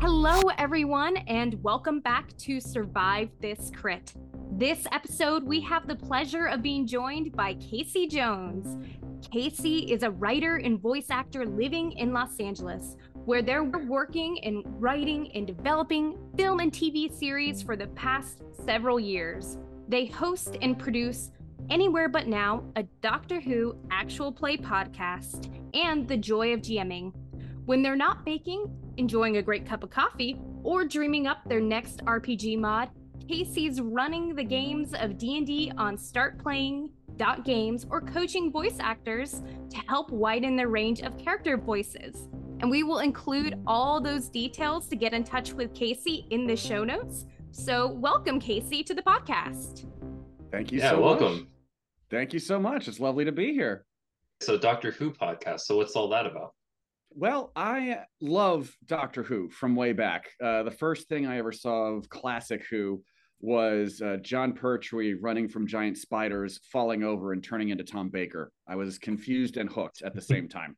Hello, everyone, and welcome back to Survive This Crit. This episode, we have the pleasure of being joined by Casey Jones. Casey is a writer and voice actor living in Los Angeles, where they're working and writing and developing film and TV series for the past several years. They host and produce Anywhere But Now, a Doctor Who actual play podcast, and The Joy of GMing. When they're not baking, enjoying a great cup of coffee, or dreaming up their next RPG mod, Casey's running the games of D&D on startplaying.games or coaching voice actors to help widen their range of character voices. And we will include all those details to get in touch with Casey in the show notes. So, welcome Casey to the podcast. Thank you Yeah, so welcome. much. Thank you so much. It's lovely to be here. So Doctor Who podcast. So what's all that about? Well, I love Doctor Who from way back. Uh, the first thing I ever saw of classic Who was uh, Jon Pertwee running from giant spiders, falling over and turning into Tom Baker. I was confused and hooked at the same time.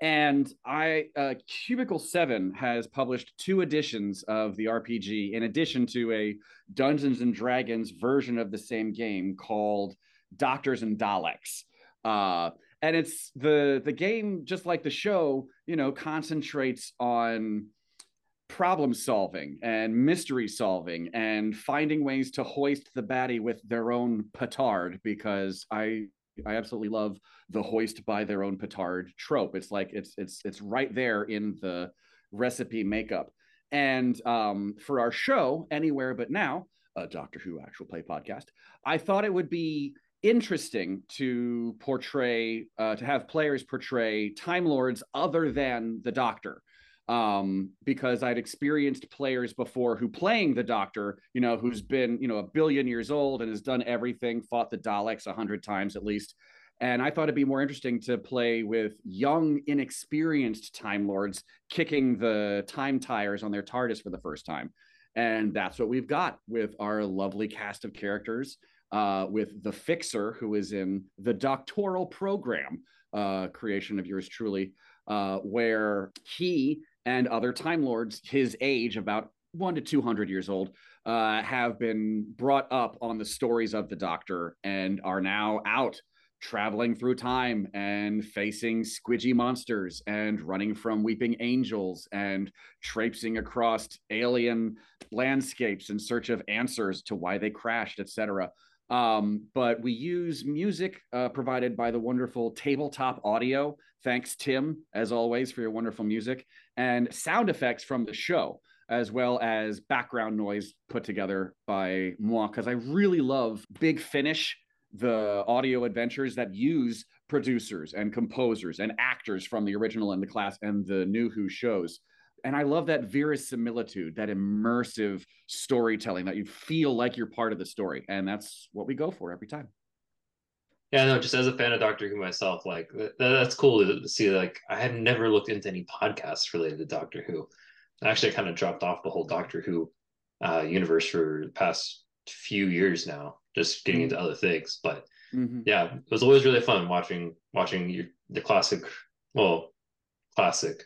And I, uh, Cubicle 7 has published two editions of the RPG in addition to a Dungeons and Dragons version of the same game called Doctors and Daleks. Uh, and it's the the game just like the show you know concentrates on problem solving and mystery solving and finding ways to hoist the baddie with their own petard because i i absolutely love the hoist by their own petard trope. It's like it's it's it's right there in the recipe makeup. And um, for our show anywhere but now a doctor who actual play podcast i thought it would be interesting to portray uh, to have players portray time lords other than the doctor um, because i'd experienced players before who playing the doctor you know who's been you know a billion years old and has done everything fought the daleks a hundred times at least. And i thought it'd be more interesting to play with young inexperienced time lords kicking the time tires on their tardis for the first time. And that's what we've got with our lovely cast of characters uh, with the Fixer, who is in the doctoral program uh, creation of yours truly, uh, where he and other Time Lords, his age, about one to 200 years old, uh, have been brought up on the stories of the Doctor and are now out traveling through time and facing squidgy monsters and running from weeping angels and traipsing across alien landscapes in search of answers to why they crashed, etc. Um, but we use music uh, provided by the wonderful tabletop audio. Thanks, Tim, as always, for your wonderful music and sound effects from the show, as well as background noise put together by moi, because I really love Big Finish, the audio adventures that use producers and composers and actors from the original and the class and the new Who shows and I love that verisimilitude, that immersive storytelling that you feel like you're part of the story, and that's what we go for every time. Yeah, no, just as a fan of Doctor Who myself, like that, that's cool to see. Like I had never looked into any podcasts related to Doctor Who. Actually, I kind of dropped off the whole Doctor Who uh, universe for the past few years now, just getting Mm-hmm. into other things. But yeah, it was always really fun watching watching your, the classic, well, classic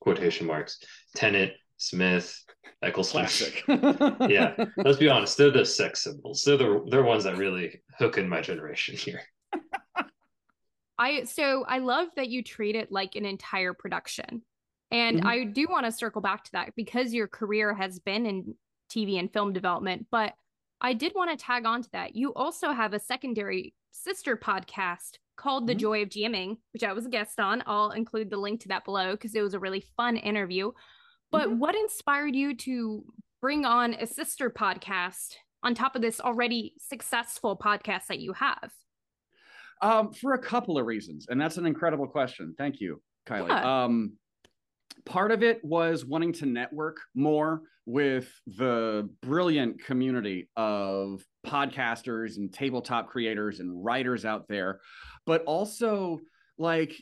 quotation marks, Tennant, Smith, Eccleston. Classic. yeah, let's be honest, they're the sex symbols. They're the they're ones that really hook in my generation here. I so I love that you treat it like an entire production. And Mhm. I do want to circle back to that because your career has been in TV and film development, but I did want to tag on to that. You also have a secondary sister podcast called The Mhm. Joy of GMing, which I was a guest on. I'll include the link to that below because it was a really fun interview. But Mhm. what inspired you to bring on a sister podcast on top of this already successful podcast that you have? Um, for a couple of reasons, and that's an incredible question. Thank you, Kylie. Yeah. Um, part of it was wanting to network more with the brilliant community of podcasters and tabletop creators and writers out there, but also like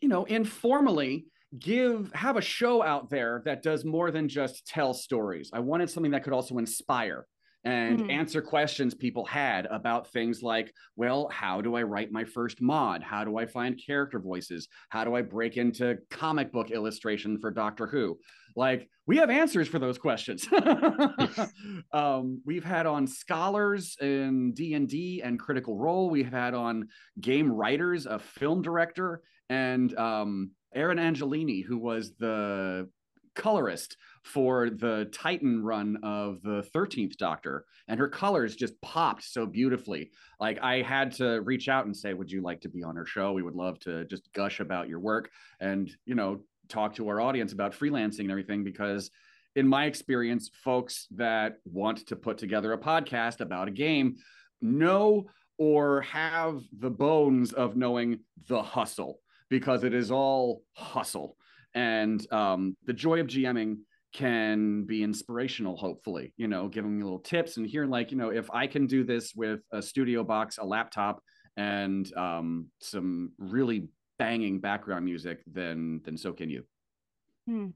you know informally give have a show out there that does more than just tell stories. I wanted something that could also inspire and mm-hmm. answer questions people had about things like, well, how do I write my first mod? How do I find character voices? How do I break into comic book illustration for Doctor Who? Like, we have answers for those questions. um, we've had on scholars in D and Critical Role. We've had on game writers, a film director, and um, Eren Angiolini, who was the colorist for the Titan run of the 13th Doctor, and her colors just popped so beautifully. Like, I had to reach out and say, Would you like to be on our show? We would love to just gush about your work and, you know, talk to our audience about freelancing and everything because in my experience folks that want to put together a podcast about a game know or have the bones of knowing the hustle because it is all hustle and um, the joy of gming can be inspirational hopefully you know giving me little tips and hearing like you know if i can do this with a studio box a laptop and um, some really banging background music then then so can you. Hmm.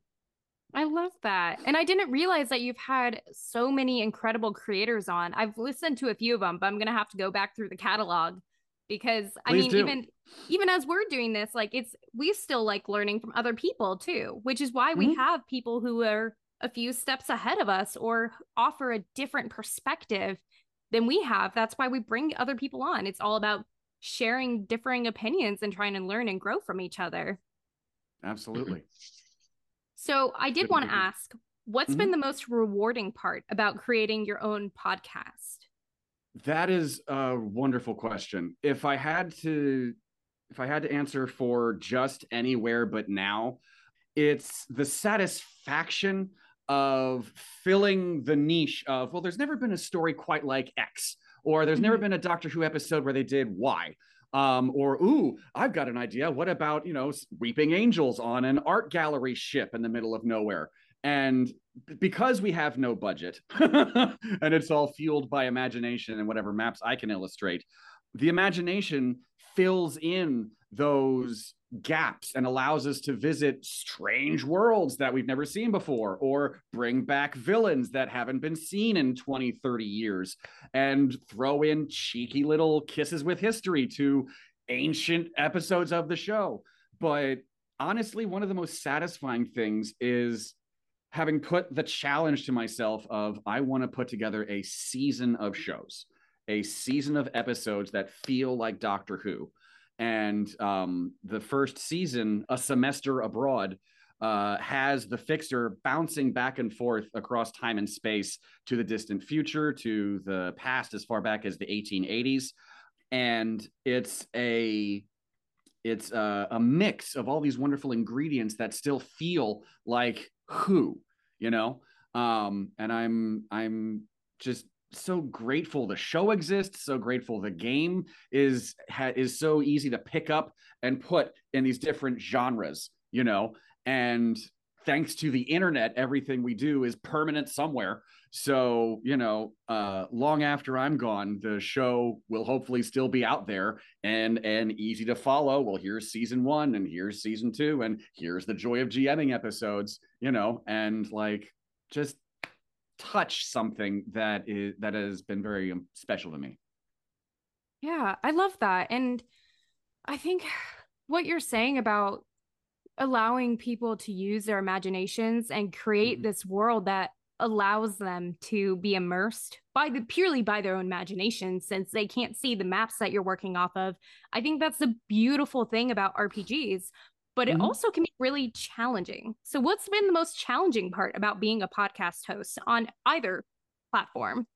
i love that. And i didn't realize that you've had so many incredible creators on. I've listened to a few of them but i'm gonna have to go back through the catalog because Please i mean do. even even as we're doing this like it's we still like learning from other people too which is why mm-hmm. we have people who are a few steps ahead of us or offer a different perspective than we have that's why we bring other people on it's all about sharing differing opinions and trying to learn and grow from each other absolutely so i did want to ask what's mm-hmm. been the most rewarding part about creating your own podcast that is a wonderful question. If I had to if I had to answer for just anywhere but now, it's the satisfaction of filling the niche of well there's never been a story quite like X or there's mm-hmm. never been a Doctor Who episode where they did Y. Um, or ooh, I've got an idea. What about you know weeping angels on an art gallery ship in the middle of nowhere? And because we have no budget and it's all fueled by imagination and whatever maps I can illustrate, the imagination fills in those gaps and allows us to visit strange worlds that we've never seen before or bring back villains that haven't been seen in 20 30 years and throw in cheeky little kisses with history to ancient episodes of the show. But honestly one of the most satisfying things is having put the challenge to myself of I want to put together a season of shows, a season of episodes that feel like Doctor Who. And um, the first season, A Semester Abroad, uh, has the fixer bouncing back and forth across time and space to the distant future, to the past as far back as the 1880s. And it's a it's a, a mix of all these wonderful ingredients that still feel like who you know? Um and i'm i'm just so grateful the show exists so grateful the game is ha, is so easy to pick up and put in these different genres you know? And thanks to the internet everything we do is permanent somewhere. So you know uh long after i'm gone the show will hopefully still be out there and and easy to follow. Well here's season one and here's season two and here's the joy of gming episodes you know and like just touch something that is that has been very um, special to me. Yeah i love that. And i think what you're saying about allowing people to use their imaginations and create mm-hmm. this world that allows them to be immersed by the purely by their own imagination since they can't see the maps that you're working off of. I think that's the beautiful thing about RPGs, but mm-hmm. it also can be really challenging. So what's been the most challenging part about being a podcast host on either platform?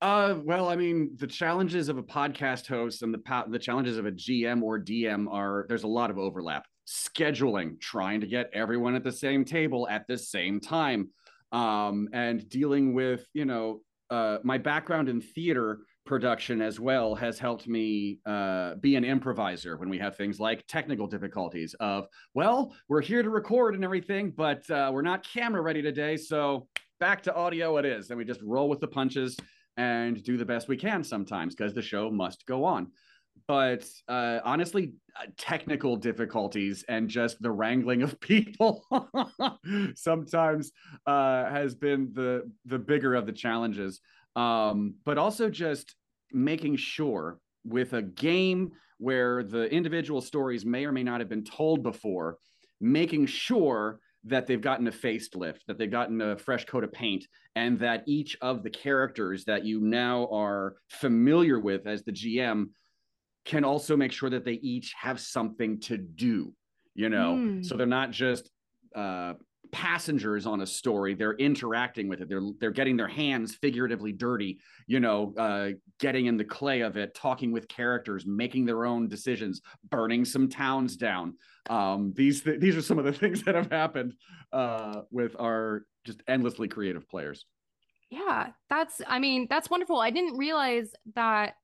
Uh, well, I mean, the challenges of a podcast host and the the challenges of a GM or DM are there's a lot of overlap. Scheduling, trying to get everyone at the same table at the same time, um, and dealing with you know uh, my background in theater production as well has helped me uh, be an improviser when we have things like technical difficulties of well we're here to record and everything but uh, we're not camera ready today so back to audio it is and we just roll with the punches and do the best we can sometimes because the show must go on but uh, honestly, uh, technical difficulties and just the wrangling of people sometimes uh, has been the the bigger of the challenges. Um, but also just making sure with a game where the individual stories may or may not have been told before, making sure that they've gotten a facelift, that they've gotten a fresh coat of paint, and that each of the characters that you now are familiar with as the GM can also make sure that they each have something to do, you know? Mm. So they're not just uh, passengers on a story. They're interacting with it. They're they're getting their hands figuratively dirty you know uh, getting in the clay of it talking with characters making their own decisions burning some towns down. Um, these th- these are some of the things that have happened uh, with our just endlessly creative players. Yeah that's i mean that's wonderful. I didn't realize that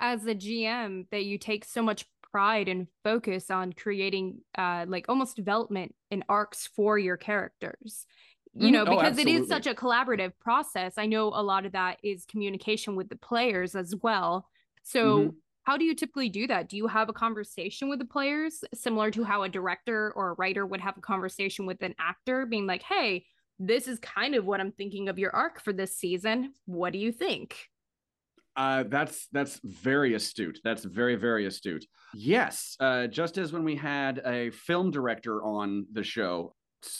as a gm that you take so much pride and focus on creating uh like almost development in arcs for your characters. You know mm-hmm. oh, because oh, it is such a collaborative process. I know a lot of that is communication with the players as well. So mm-hmm. how do you typically do that? Do you have a conversation with the players similar to how a director or a writer would have a conversation with an actor being like hey this is kind of what i'm thinking of your arc for this season. What do you think uh, that's that's very astute. That's very very astute. Yes, uh, just as when we had a film director on the show,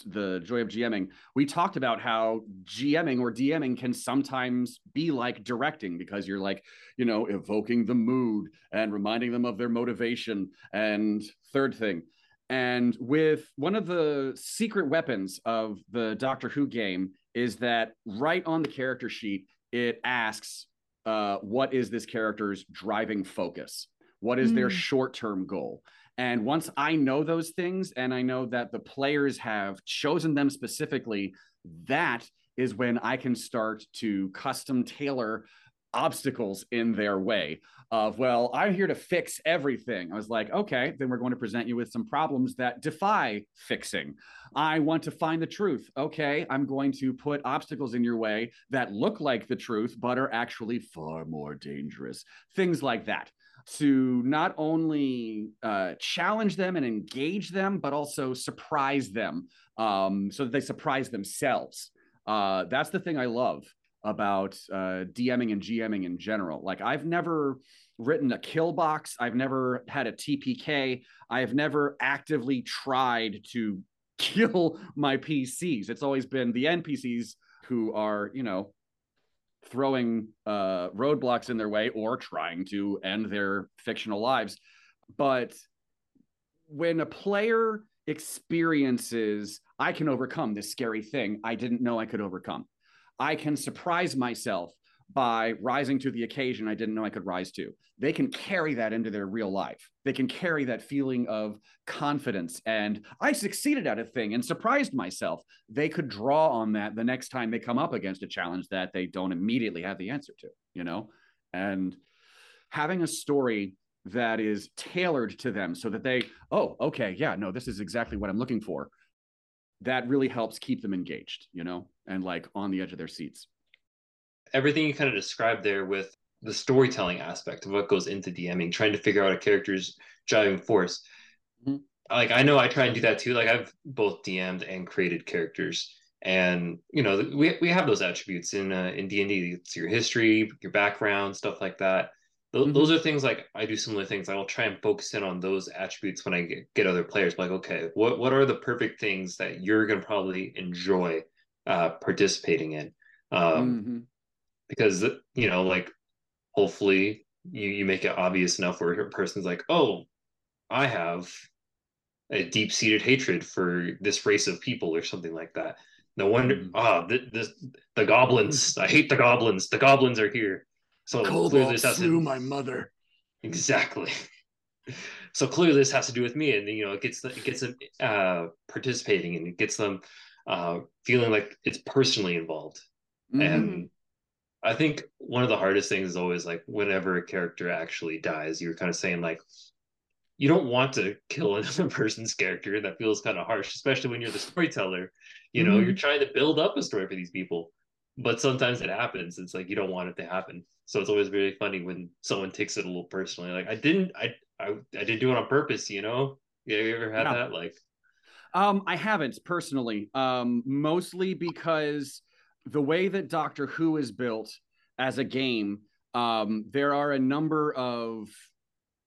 the joy of GMing, we talked about how GMing or DMing can sometimes be like directing because you're like, you know, evoking the mood and reminding them of their motivation. And third thing, and with one of the secret weapons of the Doctor Who game is that right on the character sheet, it asks uh, what is this character's driving focus? What is mm. their short term goal? And once I know those things and I know that the players have chosen them specifically, that is when I can start to custom tailor obstacles in their way of well i'm here to fix everything. I was like okay then we're going to present you with some problems that defy fixing. I want to find the truth. Okay i'm going to put obstacles in your way that look like the truth but are actually far more dangerous. Things like that. To not only uh, challenge them and engage them but also surprise them um, so that they surprise themselves. Uh, that's the thing i love about uh, DMing and GMing in general. Like I've never written a kill box. I've never had a TPK. I've never actively tried to kill my PCs. It's always been the NPCs who are, you know, throwing uh, roadblocks in their way or trying to end their fictional lives. But when a player experiences, I can overcome this scary thing I didn't know I could overcome I can surprise myself by rising to the occasion I didn't know I could rise to. They can carry that into their real life. They can carry that feeling of confidence and I succeeded at a thing and surprised myself. They could draw on that the next time they come up against a challenge that they don't immediately have the answer to, you know? And having a story that is tailored to them so that they, oh, okay, yeah, no, this is exactly what I'm looking for that really helps keep them engaged, you know, and like on the edge of their seats. Everything you kind of described there with the storytelling aspect of what goes into DMing, trying to figure out a character's driving force. Mm-hmm. Like I know I try and do that too. Like I've both DM'd and created characters, and you know we we have those attributes in uh, in D and D. It's your history, your background, stuff like that. Th- mm-hmm. Those are things like I do similar things. I will try and focus in on those attributes when I get, get other players. Like, okay, what what are the perfect things that you're going to probably enjoy uh, participating in? Um, mm-hmm. Because you know, like, hopefully you you make it obvious enough where a person's like, oh, I have a deep seated hatred for this race of people or something like that. No wonder, mm-hmm. ah, the, the the goblins. I hate the goblins. The goblins are here so Cobalt clearly this has to, my mother. Exactly. so clearly this has to do with me, and you know it gets it gets them uh, participating and it gets them uh, feeling like it's personally involved. Mm-hmm. And I think one of the hardest things is always like whenever a character actually dies, you're kind of saying like you don't want to kill another person's character. That feels kind of harsh, especially when you're the storyteller. You know, mm-hmm. you're trying to build up a story for these people but sometimes it happens. It's like you don't want it to happen. So it's always really funny when someone takes it a little personally. Like I didn't, I, I, I didn't do it on purpose. You know? Yeah, you ever had yeah. that? Like, um, I haven't personally. Um, mostly because the way that Doctor Who is built as a game, um, there are a number of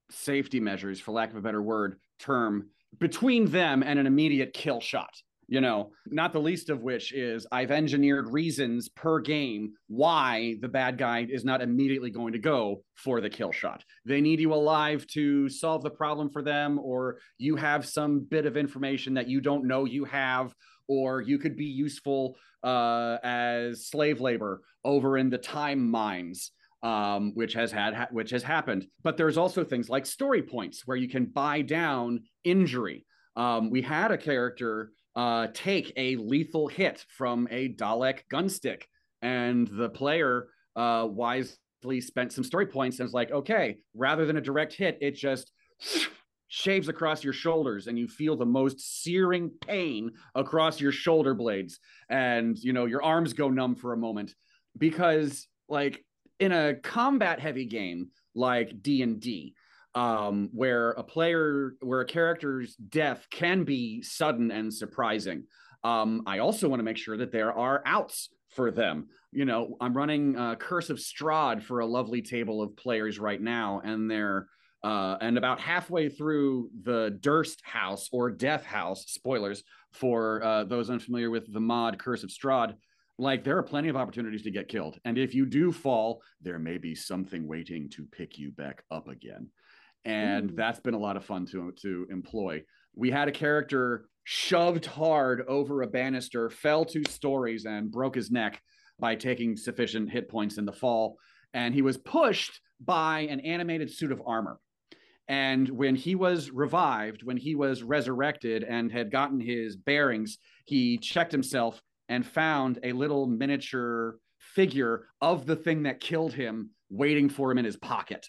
safety measures, for lack of a better word, term between them and an immediate kill shot you know, not the least of which is I've engineered reasons per game why the bad guy is not immediately going to go for the kill shot. They need you alive to solve the problem for them, or you have some bit of information that you don't know you have, or you could be useful uh, as slave labor over in the time mines. Um, which has had ha- which has happened, but there's also things like story points where you can buy down injury. Um, we had a character uh, take a lethal hit from a Dalek gunstick. And the player uh, wisely spent some story points and was like, okay, rather than a direct hit, it just shaves across your shoulders and you feel the most searing pain across your shoulder blades. And, you know, your arms go numb for a moment because, like, in a combat heavy game like D&D, um, where a player, where a character's death can be sudden and surprising. Um, I also want to make sure that there are outs for them. You know, I'm running uh, Curse of Strahd for a lovely table of players right now, and they're uh, and about halfway through the Durst House or Death House, spoilers for uh, those unfamiliar with the mod Curse of Strahd, like there are plenty of opportunities to get killed. And if you do fall, there may be something waiting to pick you back up again and Ooh. that's been a lot of fun to to employ. We had a character shoved hard over a banister, fell two stories, and broke his neck by taking sufficient hit points in the fall. And he was pushed by an animated suit of armor. And when he was revived, when he was resurrected and had gotten his bearings, he checked himself and found a little miniature figure of the thing that killed him waiting for him in his pocket.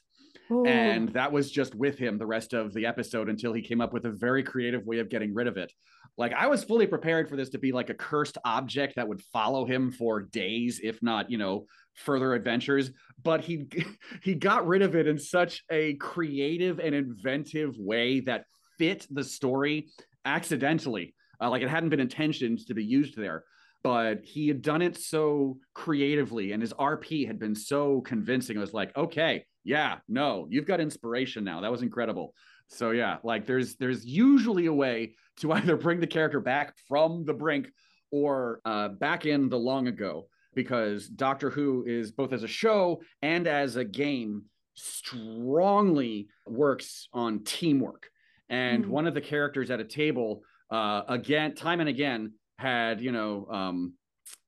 And that was just with him the rest of the episode until he came up with a very creative way of getting rid of it. Like I was fully prepared for this to be like a cursed object that would follow him for days, if not, you know, further adventures. But he he got rid of it in such a creative and inventive way that fit the story accidentally. Uh, like it hadn't been intentioned to be used there but he had done it so creatively and his RP had been so convincing. I was like, okay, yeah, no, you've got inspiration now. That was incredible. So yeah, like there's there's usually a way to either bring the character back from the brink or uh, back in the long ago because Doctor Who is both as a show and as a game strongly works on teamwork. And mm. one of the characters at a table, uh, again, time and again, had you know um,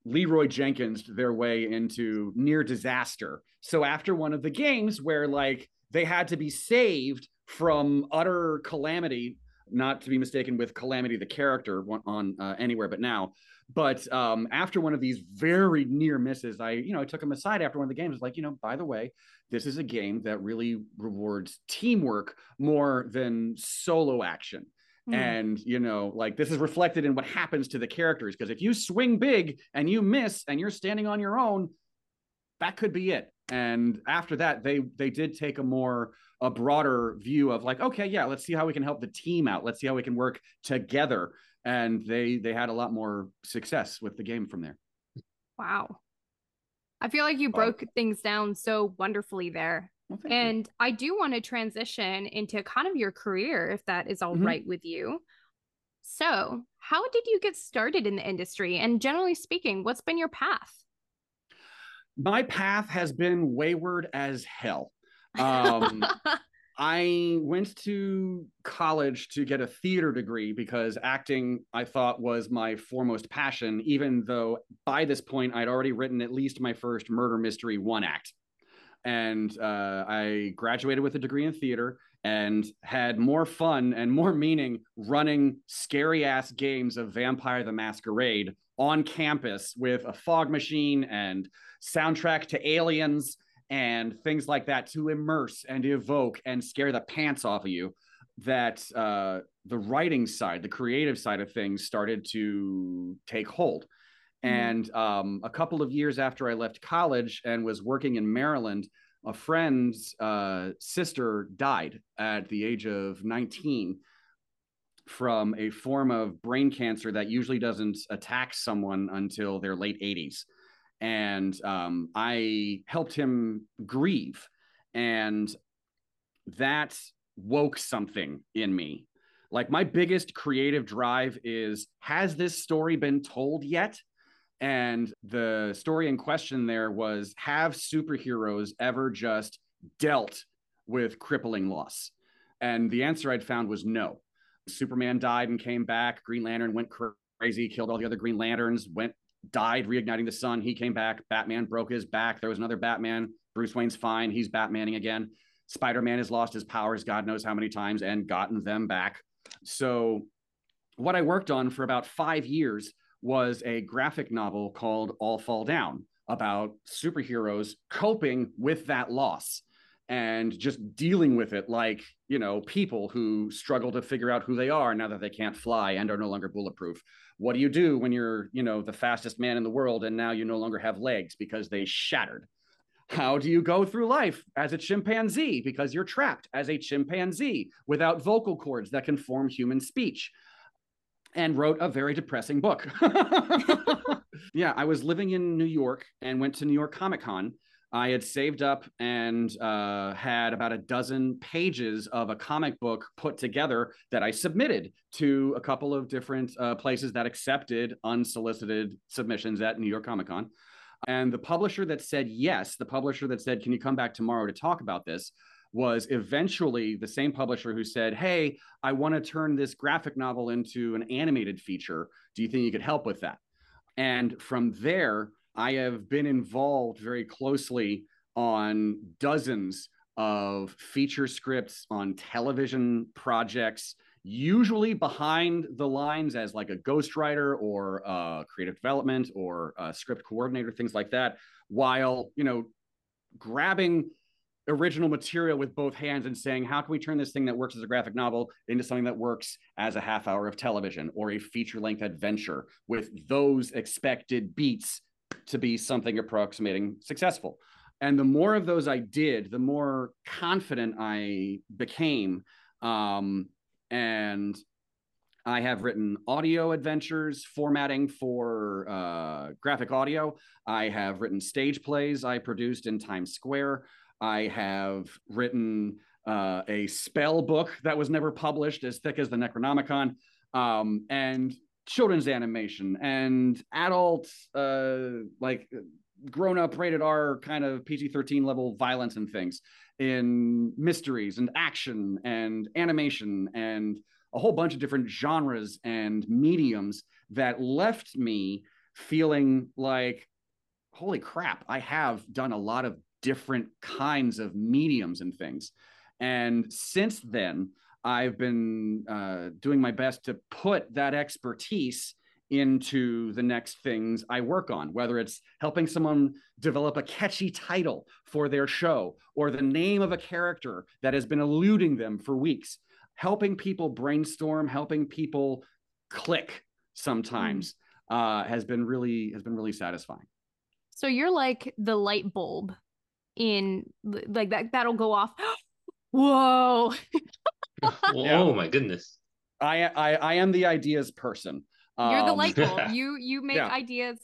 Leeroy Jenkins their way into near disaster. So after one of the games where like they had to be saved from utter calamity, not to be mistaken with Calamity the character on uh, Anywhere But Now, but um, after one of these very near misses, I you know I took him aside after one of the games. like you know, by the way, this is a game that really rewards teamwork more than solo action. Mm. And, you know, like this is reflected in what happens to the characters. Because if you swing big and you miss and you're standing on your own, that could be it. And after that, they they did take a more a broader view of like, okay, yeah, let's see how we can help the team out. Let's see how we can work together. And they they had a lot more success with the game from there. Wow. I feel like you broke things down so wonderfully there. Well, and you. I do want to transition into kind of your career, if that is all mm-hmm. right with you. So, how did you get started in the industry? And generally speaking, what's been your path? My path has been wayward as hell. Um, I went to college to get a theater degree because acting I thought was my foremost passion, even though by this point I'd already written at least my first murder mystery one act and uh, I graduated with a degree in theater and had more fun and more meaning running scary ass games of Vampire the Masquerade on campus with a fog machine and soundtrack to aliens and things like that to immerse and evoke and scare the pants off of you that uh, the writing side the creative side of things started to take hold And um, a couple of years after I left college and was working in Maryland, a friend's uh, sister died at the age of 19 from a form of brain cancer that usually doesn't attack someone until their late 80s. And um, I helped him grieve. And that woke something in me. Like my biggest creative drive is has this story been told yet? And the story in question there was Have superheroes ever just dealt with crippling loss? And the answer I'd found was no. Superman died and came back. Green Lantern went crazy, killed all the other Green Lanterns, went, died, reigniting the sun. He came back. Batman broke his back. There was another Batman. Bruce Wayne's fine. He's Batmaning again. Spider Man has lost his powers, God knows how many times, and gotten them back. So, what I worked on for about five years was a graphic novel called All Fall Down about superheroes coping with that loss and just dealing with it like you know people who struggle to figure out who they are now that they can't fly and are no longer bulletproof. What do you do when you're you know the fastest man in the world and now you no longer have legs because they shattered? How do you go through life as a chimpanzee because you're trapped as a chimpanzee without vocal cords that can form human speech and wrote a very depressing book yeah i was living in new york and went to new york comic con I had saved up and uh, had about a dozen pages of a comic book put together that I submitted to a couple of different uh, places that accepted unsolicited submissions at New York Comic Con. And the publisher that said yes, the publisher that said, Can you come back tomorrow to talk about this? Was eventually the same publisher who said, Hey, I want to turn this graphic novel into an animated feature. Do you think you could help with that? And from there, I have been involved very closely on dozens of feature scripts on television projects, usually behind the lines as like a ghostwriter or a creative development or a script coordinator, things like that, while, you know, grabbing original material with both hands and saying, how can we turn this thing that works as a graphic novel into something that works as a half hour of television or a feature length adventure with those expected beats to be something approximating successful. And the more of those I did, the more confident I became. Um, and I have written audio adventures, formatting for uh, graphic audio. I have written stage plays I produced in Times Square. I have written uh, a spell book that was never published, as thick as the Necronomicon. Um, and children's animation and adult uh like grown up rated R kind of PG 13 level violence and things in mysteries and action and animation and a whole bunch of different genres and mediums that left me feeling like, holy crap, I have done a lot of different kinds of mediums and things. And since then, I've been uh, doing my best to put that expertise into the next things I work on, whether it's helping someone develop a catchy title for their show or the name of a character that has been eluding them for weeks, helping people brainstorm, helping people click sometimes mm. uh, has been really has been really satisfying. So you're like the light bulb in like that that'll go off. Whoa. oh my goodness. I, I I am the ideas person. You're the light bulb. Um, you you make yeah. ideas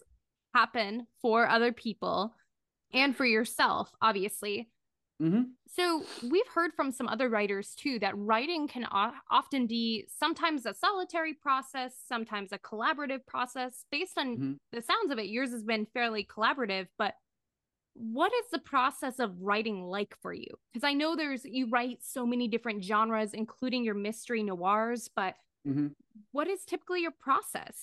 happen for other people and for yourself, obviously. Mm-hmm. So we've heard from some other writers too that writing can o- often be sometimes a solitary process, sometimes a collaborative process. Based on mm-hmm. the sounds of it, yours has been fairly collaborative, but what is the process of writing like for you? Because I know there's you write so many different genres, including your mystery noirs, but mm-hmm. what is typically your process?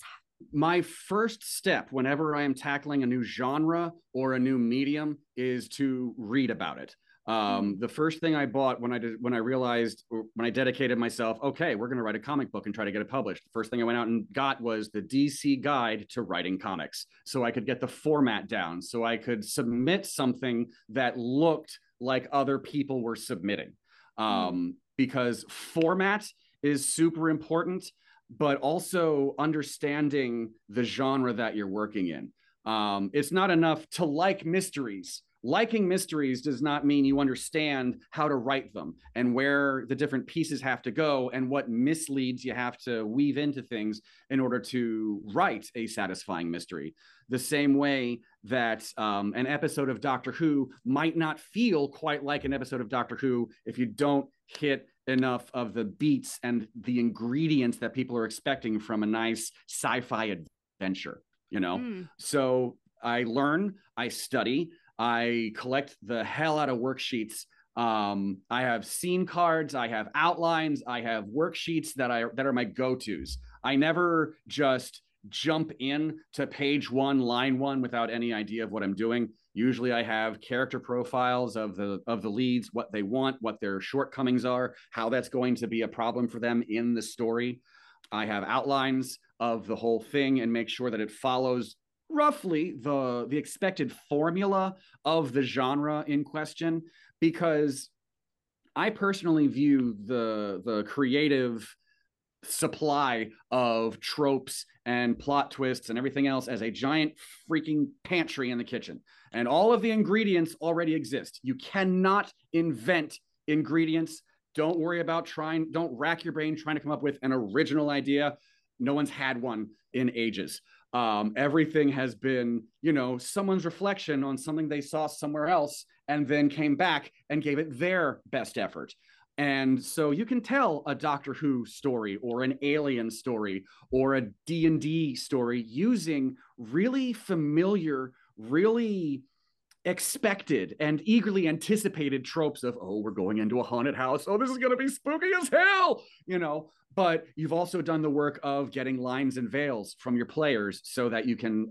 My first step whenever I am tackling a new genre or a new medium is to read about it. Um, mm. the first thing I bought when I did when I realized when I dedicated myself, okay, we're going to write a comic book and try to get it published. The first thing I went out and got was the DC Guide to Writing Comics, so I could get the format down, so I could submit something that looked like other people were submitting. Mm. Um. Because format is super important. but also understanding the genre that you're working in. Um, it's not enough to like mysteries. Liking mysteries does not mean you understand how to write them and where the different pieces have to go and what misleads you have to weave into things in order to write a satisfying mystery. The same way that um, an episode of Doctor Who might not feel quite like an episode of Doctor Who if you don't hit enough of the beats and the ingredients that people are expecting from a nice sci-fi adventure you know mm. so i learn i study I collect the hell out of worksheets. Um, I have scene cards, I have outlines, I have worksheets that I that are my go-tos. I never just jump in to page one, line one without any idea of what I'm doing. Usually I have character profiles of the of the leads, what they want, what their shortcomings are, how that's going to be a problem for them in the story. I have outlines of the whole thing and make sure that it follows roughly the the expected formula of the genre in question because I personally view the the creative supply of tropes and plot twists and everything else as a giant freaking pantry in the kitchen. And all of the ingredients already exist. You cannot invent ingredients. Don't worry about trying, don't rack your brain trying to come up with an original idea. No one's had one in ages um, everything has been you know someone's reflection on something they saw somewhere else and then came back and gave it their best effort. And so you can tell a doctor who story or an alien story or a d&d story using really familiar really expected and eagerly anticipated tropes of oh we're going into a haunted house. Oh this is going to be spooky as hell you know but you've also done the work of getting lines and veils from your players so that you can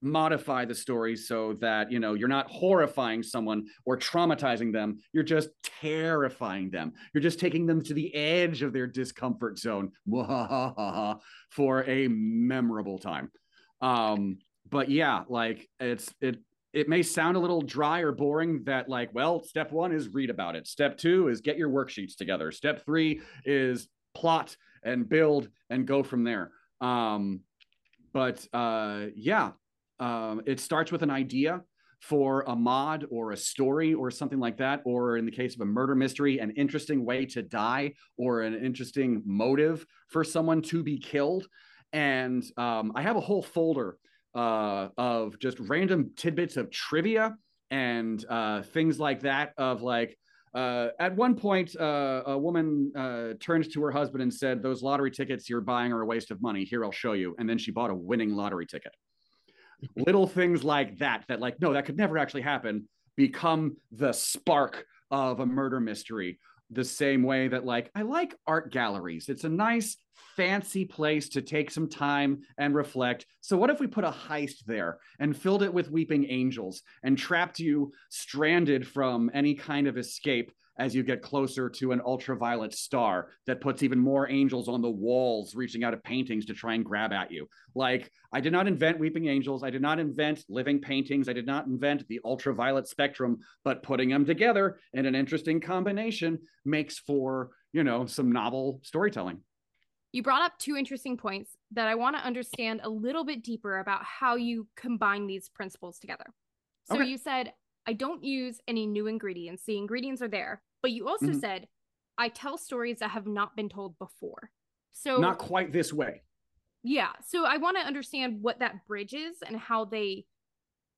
modify the story so that you know you're not horrifying someone or traumatizing them. You're just terrifying them. You're just taking them to the edge of their discomfort zone for a memorable time. Um but yeah like it's it it may sound a little dry or boring that like well step one is read about it. Step two is get your worksheets together. Step three is plot and build and go from there. Um, but uh, yeah, um, it starts with an idea for a mod or a story or something like that, or in the case of a murder mystery, an interesting way to die or an interesting motive for someone to be killed. And um, I have a whole folder uh, of just random tidbits of trivia and uh, things like that of like uh, at one point, uh, a woman uh, turned to her husband and said, Those lottery tickets you're buying are a waste of money. Here, I'll show you. And then she bought a winning lottery ticket. Little things like that, that, like, no, that could never actually happen, become the spark of a murder mystery. The same way that, like, I like art galleries. It's a nice, fancy place to take some time and reflect. So, what if we put a heist there and filled it with weeping angels and trapped you stranded from any kind of escape as you get closer to an ultraviolet star that puts even more angels on the walls reaching out of paintings to try and grab at you. Like, I did not invent weeping angels. I did not invent living paintings. I did not invent the ultraviolet spectrum, but putting them together in an interesting combination makes for, you know, some novel storytelling. You brought up two interesting points that I want to understand a little bit deeper about how you combine these principles together. So okay. you said, I don't use any new ingredients. The ingredients are there. But you also mm-hmm. said, I tell stories that have not been told before. So not quite this way. Yeah. So I want to understand what that bridge is and how they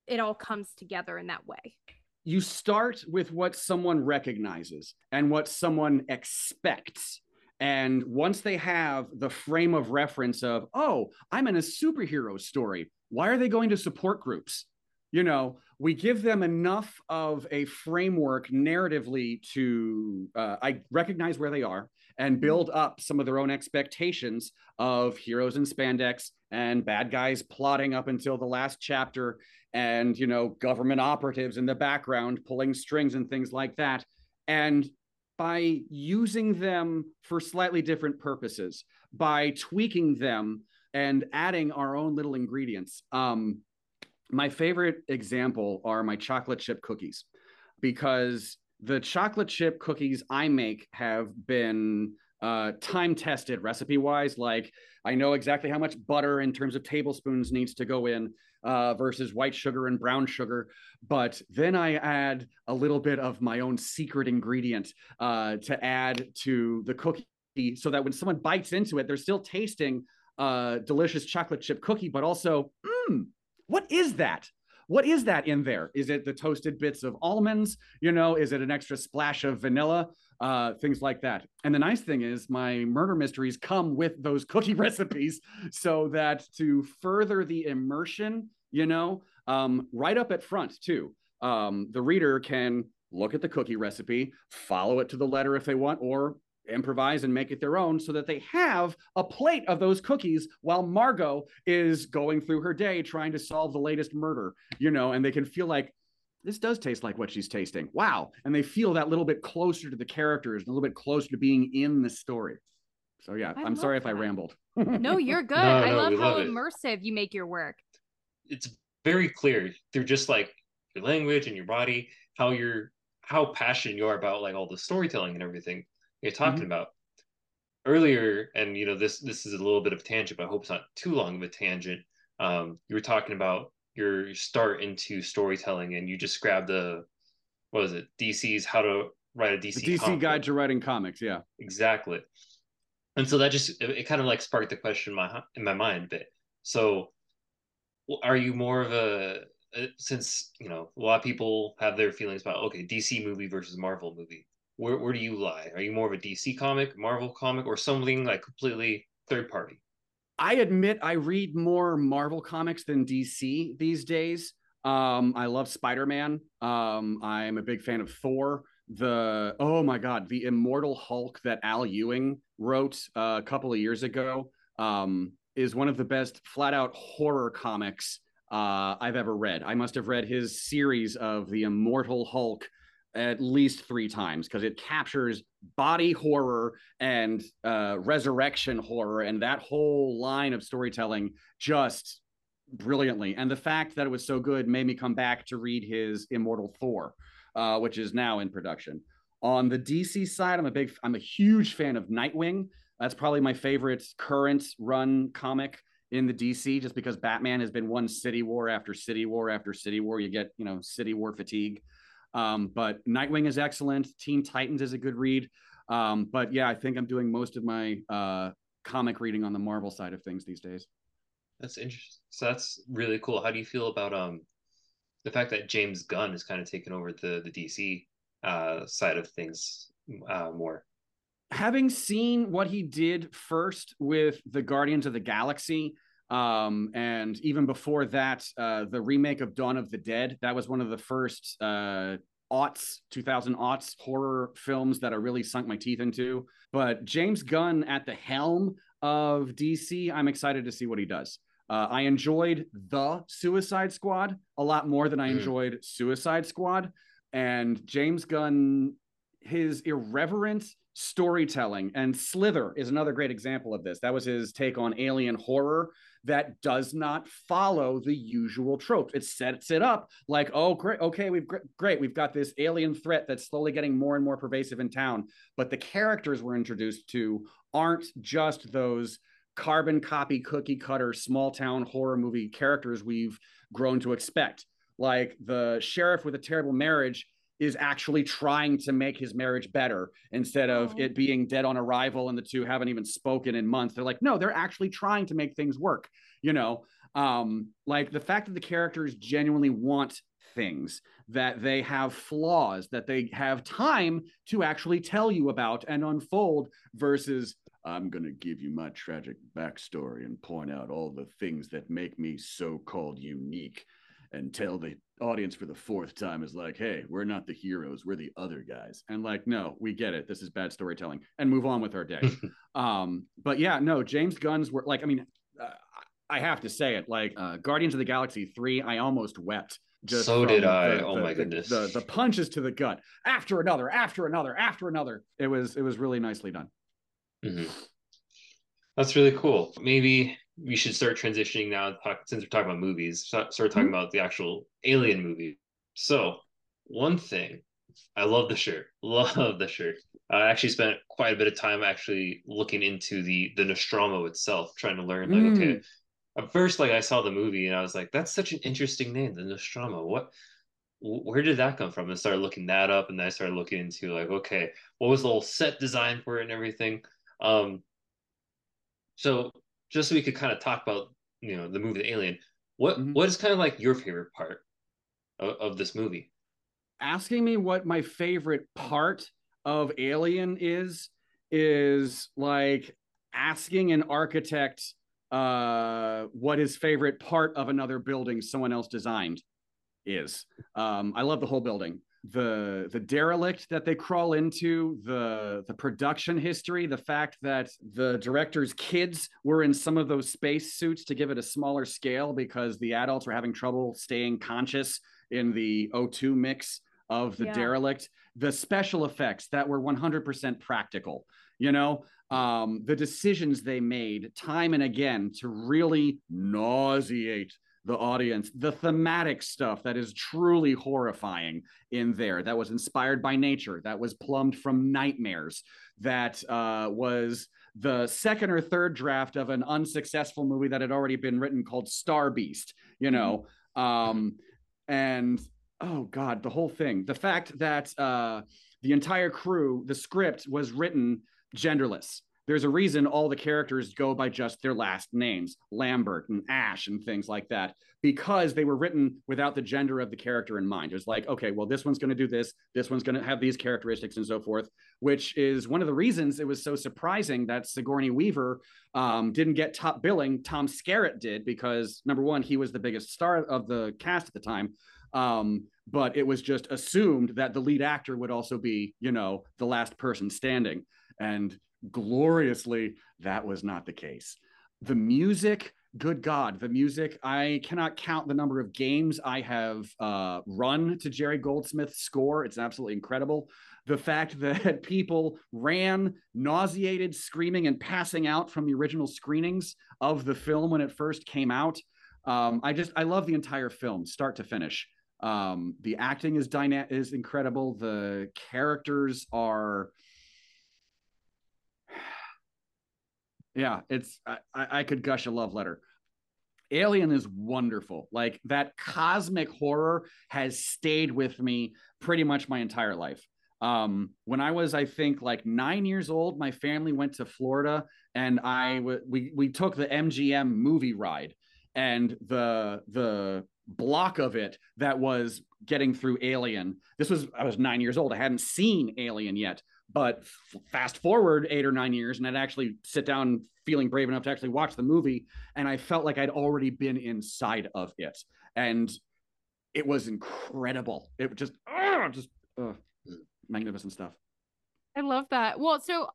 it all comes together in that way. You start with what someone recognizes and what someone expects and once they have the frame of reference of, oh, I'm in a superhero story, why are they going to support groups? You know, we give them enough of a framework narratively to uh, I recognize where they are and build up some of their own expectations of heroes in spandex and bad guys plotting up until the last chapter and you know government operatives in the background pulling strings and things like that and by using them for slightly different purposes, by tweaking them and adding our own little ingredients. Um, my favorite example are my chocolate chip cookies because the chocolate chip cookies I make have been uh, time tested recipe wise. Like I know exactly how much butter in terms of tablespoons needs to go in uh, versus white sugar and brown sugar. But then I add a little bit of my own secret ingredient uh, to add to the cookie so that when someone bites into it, they're still tasting a delicious chocolate chip cookie, but also, mmm, what is that? What is that in there? Is it the toasted bits of almonds? You know, is it an extra splash of vanilla? Uh, things like that. And the nice thing is, my murder mysteries come with those cookie recipes so that to further the immersion, you know, um, right up at front, too, um, the reader can look at the cookie recipe, follow it to the letter if they want, or improvise and make it their own so that they have a plate of those cookies while Margot is going through her day trying to solve the latest murder, you know, and they can feel like this does taste like what she's tasting. Wow. And they feel that little bit closer to the characters, a little bit closer to being in the story. So yeah, I am sorry that. if I rambled. no, you're good. No, I love how love immersive you make your work. It's very clear through just like your language and your body, how you're how passionate you are about like all the storytelling and everything you're talking mm-hmm. about. Earlier and you know this this is a little bit of a tangent but i hope it's not too long of a tangent um, you were talking about your start into storytelling and you just grabbed the what was it dc's how to write a dc the dc guide to writing comics yeah. Exactly. And so that just it, it kind of like sparked the question in my in my mind a bit so are you more of a since you know a lot of people have their feelings about okay dc movie versus marvel movie where, where do you lie? Are you more of a DC comic, Marvel comic, or something like completely third party? I admit I read more Marvel comics than DC these days. Um, I love Spider Man. Um, I'm a big fan of Thor. The oh my god, the Immortal Hulk that Al Ewing wrote uh, a couple of years ago um, is one of the best flat out horror comics uh, I've ever read. I must have read his series of the Immortal Hulk at least three times because it captures body horror and uh, resurrection horror and that whole line of storytelling just brilliantly. And the fact that it was so good made me come back to read his Immortal Thor, uh, which is now in production. On the DC side, I'm a big, I'm a huge fan of Nightwing. That's probably my favorite current run comic in the DC, just because Batman has been one city war after city war after city war. You get, you know, city war fatigue. Um, but Nightwing is excellent. Teen Titans is a good read. Um, but yeah, I think I'm doing most of my uh, comic reading on the Marvel side of things these days. That's interesting. So that's really cool. How do you feel about um the fact that James Gunn is kind of taken over the the DC uh, side of things uh, more? Having seen what he did first with the Guardians of the Galaxy, um, and even before that, uh, the remake of Dawn of the Dead, that was one of the first uh, aughts, 2000 aughts horror films that I really sunk my teeth into. But James Gunn at the helm of DC, I'm excited to see what he does. Uh, I enjoyed the Suicide Squad a lot more than I mm. enjoyed Suicide Squad. And James Gunn, his irreverent storytelling, and Slither is another great example of this. That was his take on alien horror that does not follow the usual tropes. It sets it up like, oh, great, okay, we've great, we've got this alien threat that's slowly getting more and more pervasive in town, but the characters we're introduced to aren't just those carbon copy cookie cutter small town horror movie characters we've grown to expect. Like the sheriff with a terrible marriage is actually trying to make his marriage better instead of oh. it being dead on arrival and the two haven't even spoken in months. They're like, no, they're actually trying to make things work. You know, um, like the fact that the characters genuinely want things, that they have flaws, that they have time to actually tell you about and unfold versus I'm going to give you my tragic backstory and point out all the things that make me so called unique and tell the audience for the fourth time is like, hey, we're not the heroes, we're the other guys. And like, no, we get it. This is bad storytelling and move on with our day. um, but yeah, no, James Gunn's were like, I mean, uh, I have to say it like uh, Guardians of the Galaxy 3, I almost wept. Just so did I. The, oh the, my goodness. The, the, the punches to the gut after another, after another, after another. It was it was really nicely done. Mm-hmm. That's really cool. Maybe we should start transitioning now since we're talking about movies start talking mm-hmm. about the actual alien movie so one thing I love the shirt. Love the shirt. I actually spent quite a bit of time actually looking into the the Nostromo itself, trying to learn like, mm. okay, at first like I saw the movie and I was like, that's such an interesting name, the Nostromo. What where did that come from? And started looking that up, and then I started looking into like, okay, what was the whole set design for it and everything. Um, so just so we could kind of talk about you know the movie the Alien, what, mm-hmm. what is kind of like your favorite part of, of this movie? Asking me what my favorite part of Alien is is like asking an architect uh, what his favorite part of another building someone else designed is. Um, I love the whole building. The the derelict that they crawl into, the the production history, the fact that the director's kids were in some of those space suits to give it a smaller scale because the adults were having trouble staying conscious in the O2 mix of the yeah. derelict, the special effects that were 100% practical, you know, um, the decisions they made time and again to really nauseate the audience, the thematic stuff that is truly horrifying in there, that was inspired by nature, that was plumbed from nightmares, that uh, was the second or third draft of an unsuccessful movie that had already been written called Star Beast, you know. Um, and oh God, the whole thing. The fact that uh, the entire crew, the script was written genderless there's a reason all the characters go by just their last names, Lambert and Ash and things like that, because they were written without the gender of the character in mind. It was like, okay, well, this one's going to do this, this one's going to have these characteristics and so forth, which is one of the reasons it was so surprising that Sigourney Weaver um, didn't get top billing. Tom Skerritt did because number one, he was the biggest star of the cast at the time. Um, but it was just assumed that the lead actor would also be, you know, the last person standing. And gloriously that was not the case. The music, good God, the music, I cannot count the number of games I have uh, run to Jerry Goldsmith's score. It's absolutely incredible. The fact that people ran nauseated, screaming, and passing out from the original screenings of the film when it first came out. Um, I just, I love the entire film, start to finish. Um, the acting is dyna- is incredible. The characters are yeah, it's I, I could gush a love letter. Alien is wonderful. Like that cosmic horror has stayed with me pretty much my entire life. Um, when I was, I think, like nine years old, my family went to Florida, and I w- we we took the MGM movie ride, and the the block of it that was getting through Alien. This was I was nine years old. I hadn't seen Alien yet, but fast forward eight or nine years, and I'd actually sit down feeling brave enough to actually watch the movie, and I felt like I'd already been inside of it, and it was incredible. It just, uh, just magnificent stuff. I love that. Well, so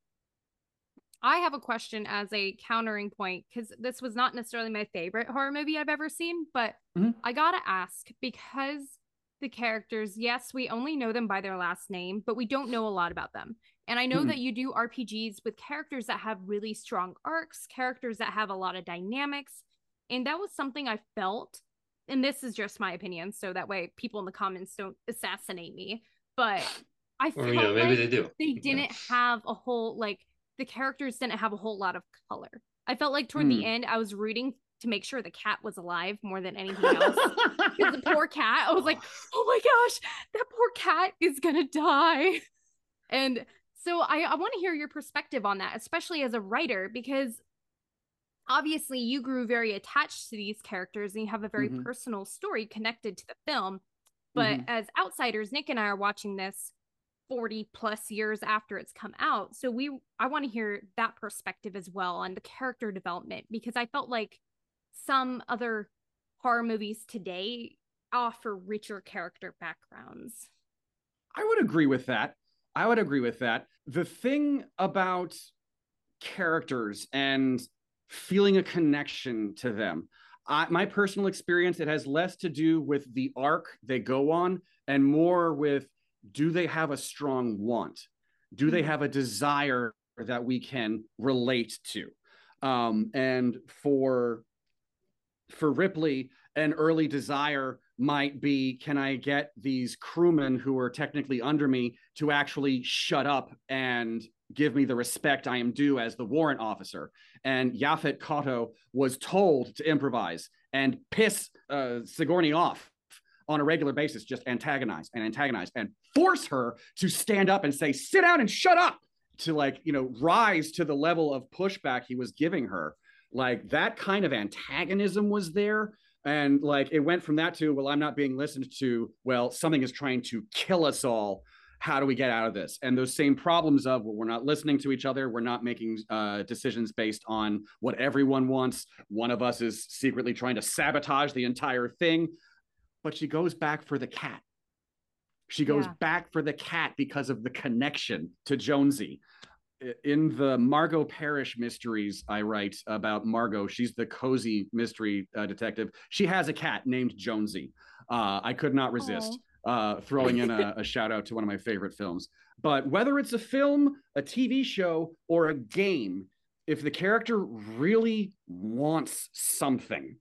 I have a question as a countering point because this was not necessarily my favorite horror movie I've ever seen, but mm-hmm. I gotta ask because the characters, yes, we only know them by their last name, but we don't know a lot about them. And I know mm-hmm. that you do RPGs with characters that have really strong arcs, characters that have a lot of dynamics. And that was something I felt. And this is just my opinion. So that way people in the comments don't assassinate me. But I you know, maybe like they do. They didn't yeah. have a whole, like, the characters didn't have a whole lot of color. I felt like toward mm. the hmm. end, I was rooting to make sure the cat was alive more than anything else. the poor cat, I was like, oh my gosh, that poor cat is gonna die. And so I, I want to hear your perspective on that, especially as a writer, because obviously you grew very attached to these characters and you have a very mm-hmm. personal story connected to the film. But mm-hmm. as outsiders, Nick and I are watching this 40 plus years after it's come out. So we I want to hear that perspective as well on the character development because I felt like some other horror movies today offer richer character backgrounds. I would agree with that. I would agree with that. The thing about characters and feeling a connection to them, I, my personal experience, it has less to do with the arc they go on and more with do they have a strong want? Do they hmm. have a desire that we can relate to? Um, and for for Ripley, an early desire might be can I get these crewmen who are technically under me to actually shut up and give me the respect I am due as the warrant officer? And Yaphet Kotto was told to improvise and piss uh, Sigourney off on a regular basis, just antagonize and antagonize and force her to stand up and say, sit down and shut up, to like, you know, rise to the level of pushback he was giving her. Like that kind of antagonism was there. And like it went from that to well i'm not being listened to. Well something is trying to kill us all. How do we get out of this? And those same problems of well, we're not listening to each other. We're not making uh, decisions based on what everyone wants. One of us is secretly trying to sabotage the entire thing. But she goes back for the cat. She goes yeah. back for the cat because of the connection to jonesy in the Margot Parish mysteries I write about Margot, she's the cozy mystery uh, detective. She has a cat named Jonesy. Uh, I could not resist uh, throwing in a, a shout out to one of my favorite films. But whether it's a film, a TV show, or a game, if the character really wants something,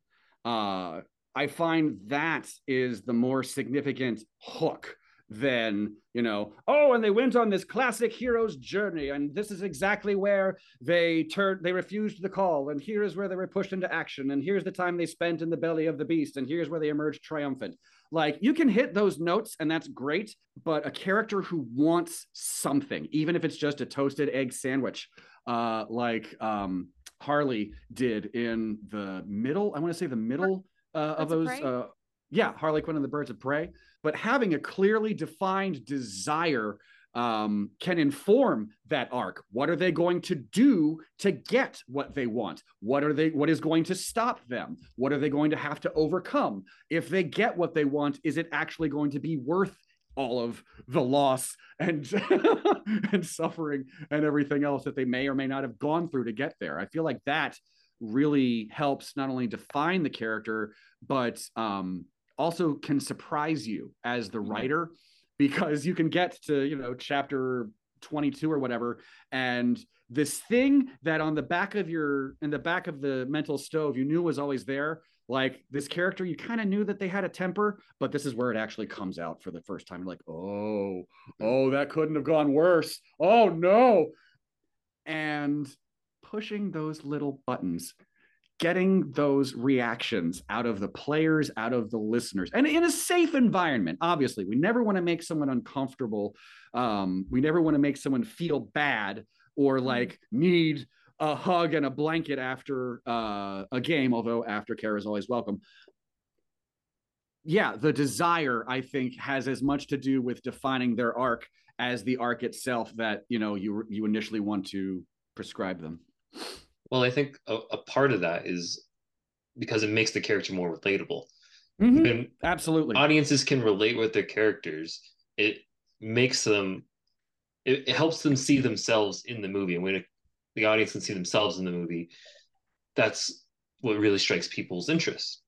uh, I find that is the more significant hook than you know oh and they went on this classic hero's journey and this is exactly where they turned they refused the call and here is where they were pushed into action and here's the time they spent in the belly of the beast and here's where they emerged triumphant. Like you can hit those notes and that's great but a character who wants something even if it's just a toasted egg sandwich uh like um harley did in the middle i want to say the middle uh, of those uh yeah harley quinn and the birds of prey but having a clearly defined desire um, can inform that arc. What are they going to do to get what they want? What are they? What is going to stop them? What are they going to have to overcome? If they get what they want, is it actually going to be worth all of the loss and and suffering and everything else that they may or may not have gone through to get there? I feel like that really helps not only define the character but um, also can surprise you as the mm-hmm. writer because you can get to you know chapter 22 or whatever and this thing that on the back of your in the back of the mental stove you knew was always there like this character you kind of knew that they had a temper but this is where it actually comes out for the first time. You're like oh oh that couldn't have gone worse. Oh no. And pushing those little buttons getting those reactions out of the players, out of the listeners, and in a safe environment. Obviously, we never want to make someone uncomfortable. Um, we never want to make someone feel bad or mm-hmm. like need a hug and a blanket after uh, a game, although aftercare is always welcome. Yeah, the desire, I think, has as much to do with defining their arc as the arc itself that you know you you initially want to prescribe them. Well, I think a, a part of that is because it makes the character more relatable. Mm-hmm. Absolutely. Audiences can relate with their characters. It makes them, it, it helps them see themselves in the movie. And when it, the audience can see themselves in the movie, that's what really strikes people's interest.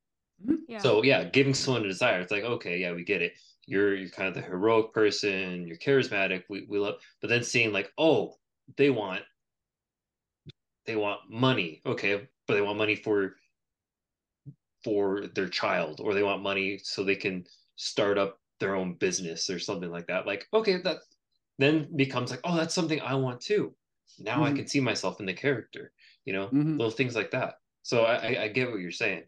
Mm-hmm. Yeah. So yeah, giving someone a desire, it's like, okay, yeah, we get it. You're you're kind of the heroic person, you're charismatic, we, we love but then seeing like, oh, they want they want money okay but they want money for for their child or they want money so they can start up their own business or something like that. Like okay that then becomes like oh that's something i want too. Now mm-hmm. i can see myself in the character you know mm-hmm. little things like that. So I, I get what you're saying.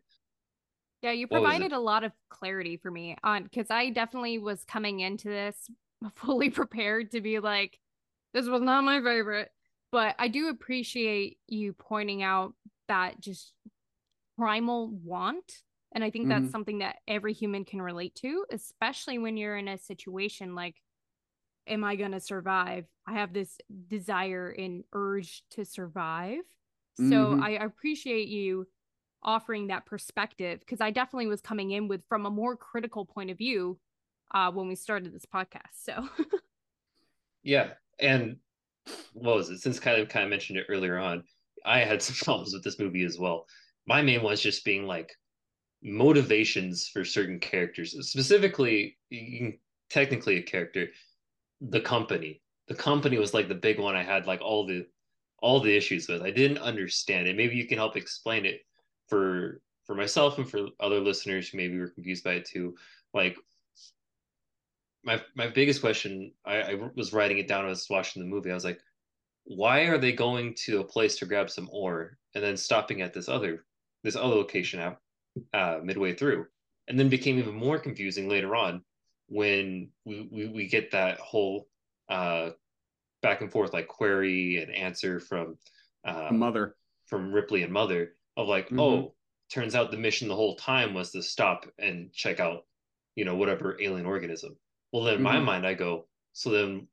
Yeah you provided a lot of clarity for me on because i definitely was coming into this fully prepared to be like this was not my favorite but I do appreciate you pointing out that just primal want. And I think that's mm-hmm. something that every human can relate to, especially when you're in a situation like, am I going to survive? I have this desire and urge to survive. Mm-hmm. So I appreciate you offering that perspective because I definitely was coming in with from a more critical point of view uh, when we started this podcast. So, yeah. And what was it? Since kind of kind of mentioned it earlier on, I had some problems with this movie as well. My main one was just being like motivations for certain characters, specifically, technically a character, the company. The company was like the big one I had like all the all the issues with. I didn't understand it. Maybe you can help explain it for for myself and for other listeners who maybe were confused by it too, like my my biggest question, I, I was writing it down. I was watching the movie. I was like, why are they going to a place to grab some ore and then stopping at this other this other location out uh, midway through, and then became even more confusing later on when we we, we get that whole uh, back and forth like query and answer from um, mother from Ripley and mother of like mm-hmm. oh turns out the mission the whole time was to stop and check out you know whatever alien organism well then in mm-hmm. my mind i go so then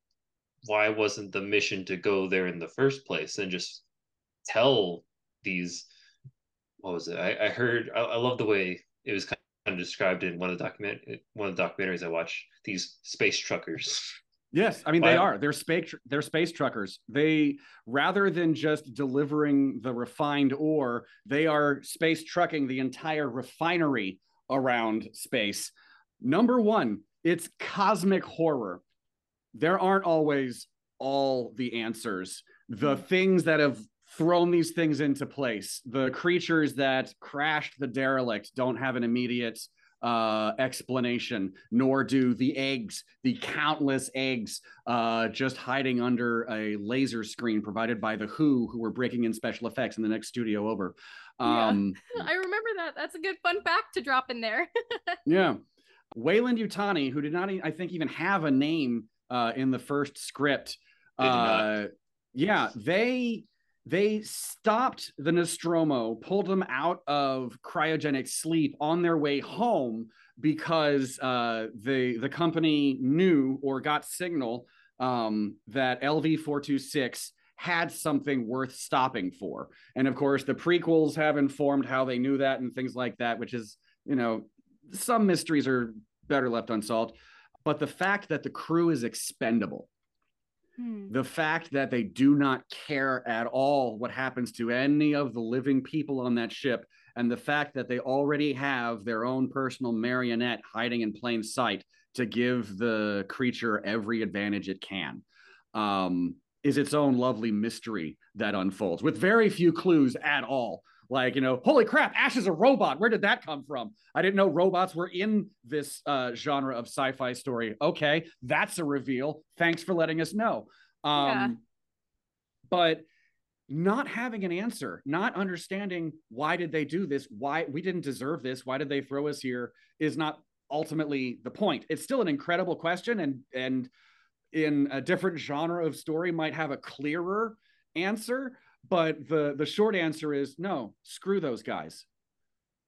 why wasn't the mission to go there in the first place and just tell these what was it i, I heard I, I love the way it was kind of described in one of the document one of the documentaries i watched these space truckers Yes, I mean they are. They're space they're space truckers. They rather than just delivering the refined ore, they are space trucking the entire refinery around space. Number 1, it's cosmic horror. There aren't always all the answers. The mm-hmm. things that have thrown these things into place, the creatures that crashed the derelict don't have an immediate uh, explanation, nor do the eggs, the countless eggs uh, just hiding under a laser screen provided by the Who, who were breaking in special effects in the next studio over. Um, yeah, I remember that. That's a good fun fact to drop in there. yeah. Weyland-Yutani, who did not, I think, even have a name uh, in the first script. Uh, yeah, they they stopped the Nostromo, pulled them out of cryogenic sleep on their way home because uh, the the company knew or got signal um, that LV four two six had something worth stopping for. And of course, the prequels have informed how they knew that and things like that, which is you know some mysteries are better left unsolved. But the fact that the crew is expendable Hmm. The fact that they do not care at all what happens to any of the living people on that ship, and the fact that they already have their own personal marionette hiding in plain sight to give the creature every advantage it can, um, is its own lovely mystery that unfolds with very few clues at all like you know holy crap ash is a robot. Where did that come from? I didn't know robots were in this uh, genre of sci-fi story. Okay that's a reveal. Thanks for letting us know. Um, yeah. but not having an answer not understanding why did they do this? Why we didn't deserve this. Why did they throw us here? Is not ultimately the point. It's still an incredible question and and in a different genre of story might have a clearer answer but the the short answer is no, screw those guys.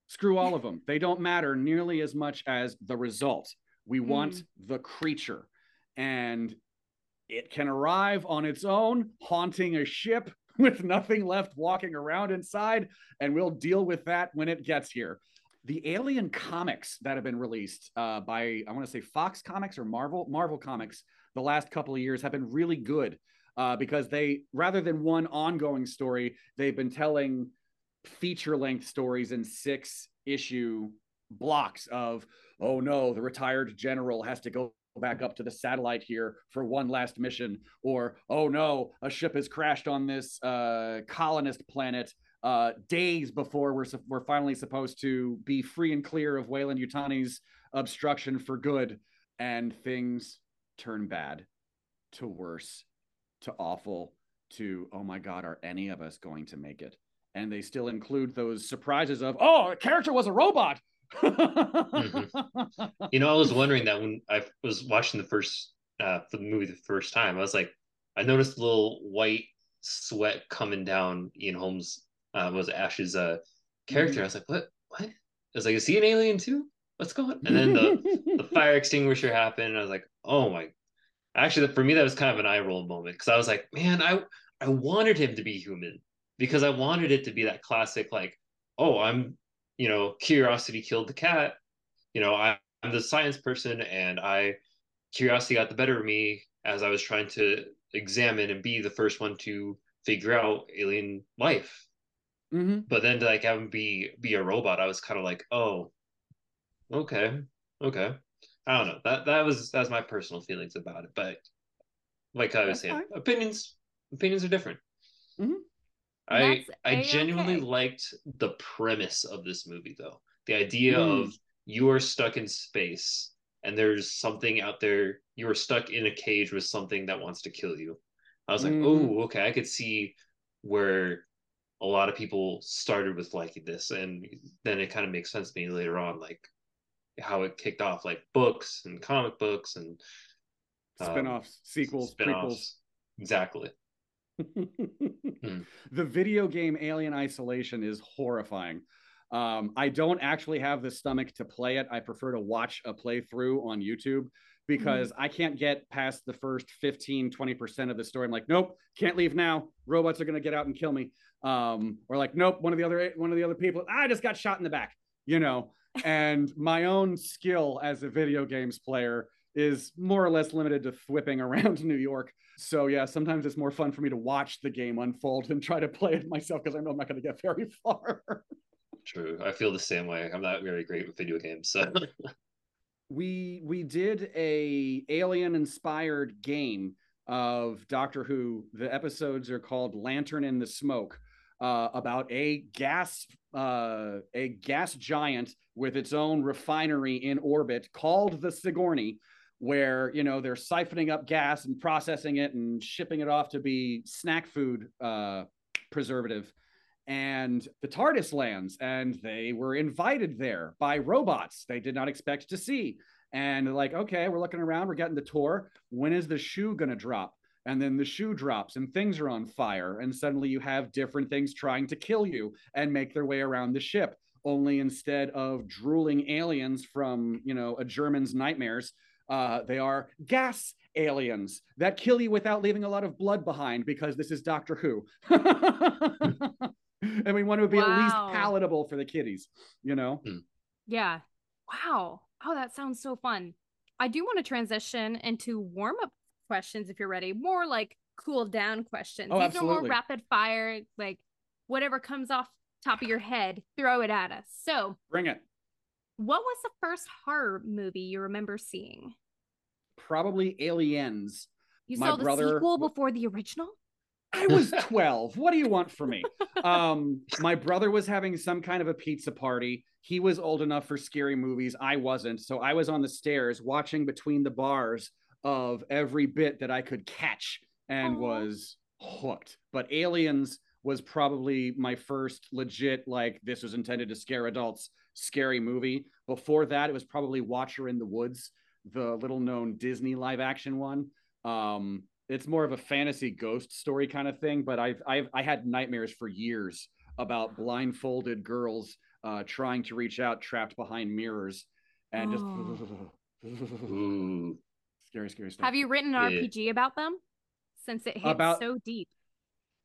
Screw all of them. They don't matter nearly as much as the result. We mm. want the creature. And it can arrive on its own, haunting a ship with nothing left walking around inside, and we'll deal with that when it gets here. The Alien comics that have been released uh, by, I want to say Fox Comics or Marvel, Marvel Comics, the last couple of years have been really good uh, because they rather than one ongoing story, they've been telling feature length stories in six issue blocks of oh no, the retired general has to go back up to the satellite here for one last mission, or oh no, a ship has crashed on this uh, colonist planet uh, days before we're we're finally supposed to be free and clear of Weyland-Yutani's obstruction for good, and things turn bad to worse to awful to oh my god are any of us going to make it? And they still include those surprises of oh a character was a robot. Mm-hmm. you know i was wondering that when i was watching the first uh for the movie the first time i was like i noticed a little white sweat coming down ian holmes uh was ash's uh character. Mm-hmm. i was like what? What? I was like is he an alien too? What's going on and then the the fire extinguisher happened i was like oh my actually for me that was kind of an eye roll moment because I was like, man, I I wanted him to be human because I wanted it to be that classic like, oh, I'm you know curiosity killed the cat, you know I, I'm the science person and I curiosity got the better of me as I was trying to examine and be the first one to figure out alien life. Mm-hmm. But then to like have him be be a robot, I was kind of like, oh, okay, okay. I don't know. That that was that's my personal feelings about it. But like I was that's saying, opinions opinions are different. Mm-hmm. I That's I A-okay. genuinely liked the premise of this movie though. The idea Mm. of you are stuck in space and there's something out there you are stuck in a cage with something that wants to kill you. I was like, Mhm. "Oh, okay, I could see where a lot of people started with liking this and then it kind of makes sense to me later on like how it kicked off like books and comic books and um, Spin-offs, sequels, spin-offs. Exactly. prequels. The video game Alien Isolation is horrifying. Um, I don't actually have the stomach to play it. I prefer to watch a playthrough on YouTube because I can't get past the first 15, 20% of the story. I'm like, nope, can't leave now. Robots are gonna get out and kill me. Um, or like, nope, one of the other one of the other people, I just got shot in the back, you know. And my own skill as a video games player is more or less limited to whipping around New York. So yeah, sometimes it's more fun for me to watch the game unfold than try to play it myself because I know I'm not going to get very far. True. I feel the same way. I'm not very great with video games. So we we did a alien inspired game of Doctor Who. The episodes are called Lantern in the Smoke, uh, about a gas uh, a gas giant with its own refinery in orbit called the Sigourney, where you know they're siphoning up gas and processing it and shipping it off to be snack food uh, preservative. And the TARDIS lands, and they were invited there by robots they did not expect to see. And like, okay, we're looking around, we're getting the tour. When is the shoe to drop? And then the shoe drops, and things are on fire. And suddenly you have different things trying to kill you and make their way around the ship. Only instead of drooling aliens from, you know, a German's nightmares, uh, they are gas aliens that kill you without leaving a lot of blood behind because this is Doctor Who. and we want to be at least palatable for the kiddies, you know? Yeah. Wow. Oh, that sounds so fun. I do want to transition into warm up questions if you're ready. More like cool down questions. Oh, These are more rapid fire, like whatever comes off top of your head, throw it at us. So, Bring it. what was the first horror movie you remember seeing? Probably aliens. You My saw the brother- sequel before the original? I was 12. what do you want from me? Um, my brother was having some kind of a pizza party. He was old enough for scary movies. I wasn't. So I was on the stairs watching between the bars of every bit that I could catch and Aw. was hooked. But Aliens was probably my first legit, like, this was intended to scare adults, scary movie. Before that, it was probably Watcher in the Woods, the little known Disney live action one. Um, it's more of a fantasy ghost story kind of thing, but I've, I've I had nightmares for years about blindfolded girls uh, trying to reach out, trapped behind mirrors, and just scary, scary stuff. Have you written an Yeah. RPG about them? Since it hits About- so deep.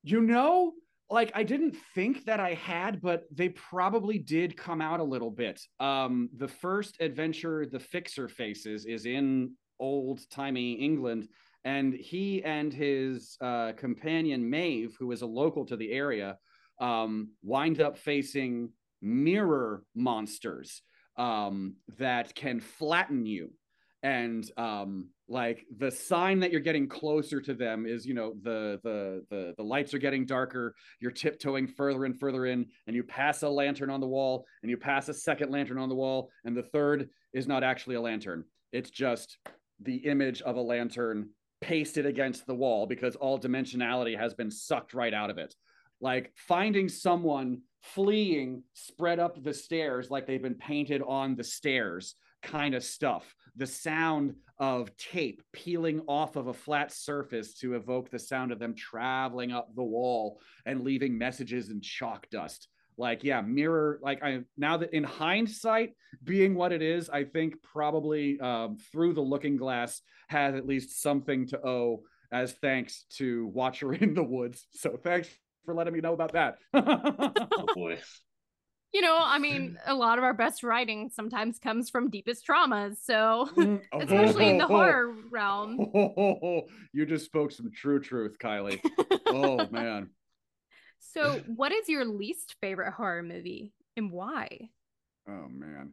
You know, like I didn't think that I had, but they probably did come out a little bit. Um, the first adventure, The Fixer Faces, is in old timey England, and he and his uh, companion Maeve, who is a local to the area, um, wind up facing mirror monsters um, that can flatten you and um like the sign that you're getting closer to them is you know the the the the lights are getting darker you're tiptoeing further and further in and you pass a lantern on the wall and you pass a second lantern on the wall and the third is not actually a lantern. It's just the image of a lantern pasted against the wall because all dimensionality has been sucked right out of it. Like finding someone fleeing spread up the stairs like they've been painted on the stairs kind of stuff the sound of tape peeling off of a flat surface to evoke the sound of them traveling up the wall and leaving messages in chalk dust. Like yeah mirror like i now that in hindsight being what it is i think probably um, through the looking glass has at least something to owe as thanks to watcher in the woods. So thanks for letting me know about that. Oh boy. You know, I mean, a lot of our best writing sometimes comes from deepest traumas. So, especially in the horror realm. you just spoke some true truth, Kylie. Oh man. So, what is your least favorite horror movie and why? Oh man.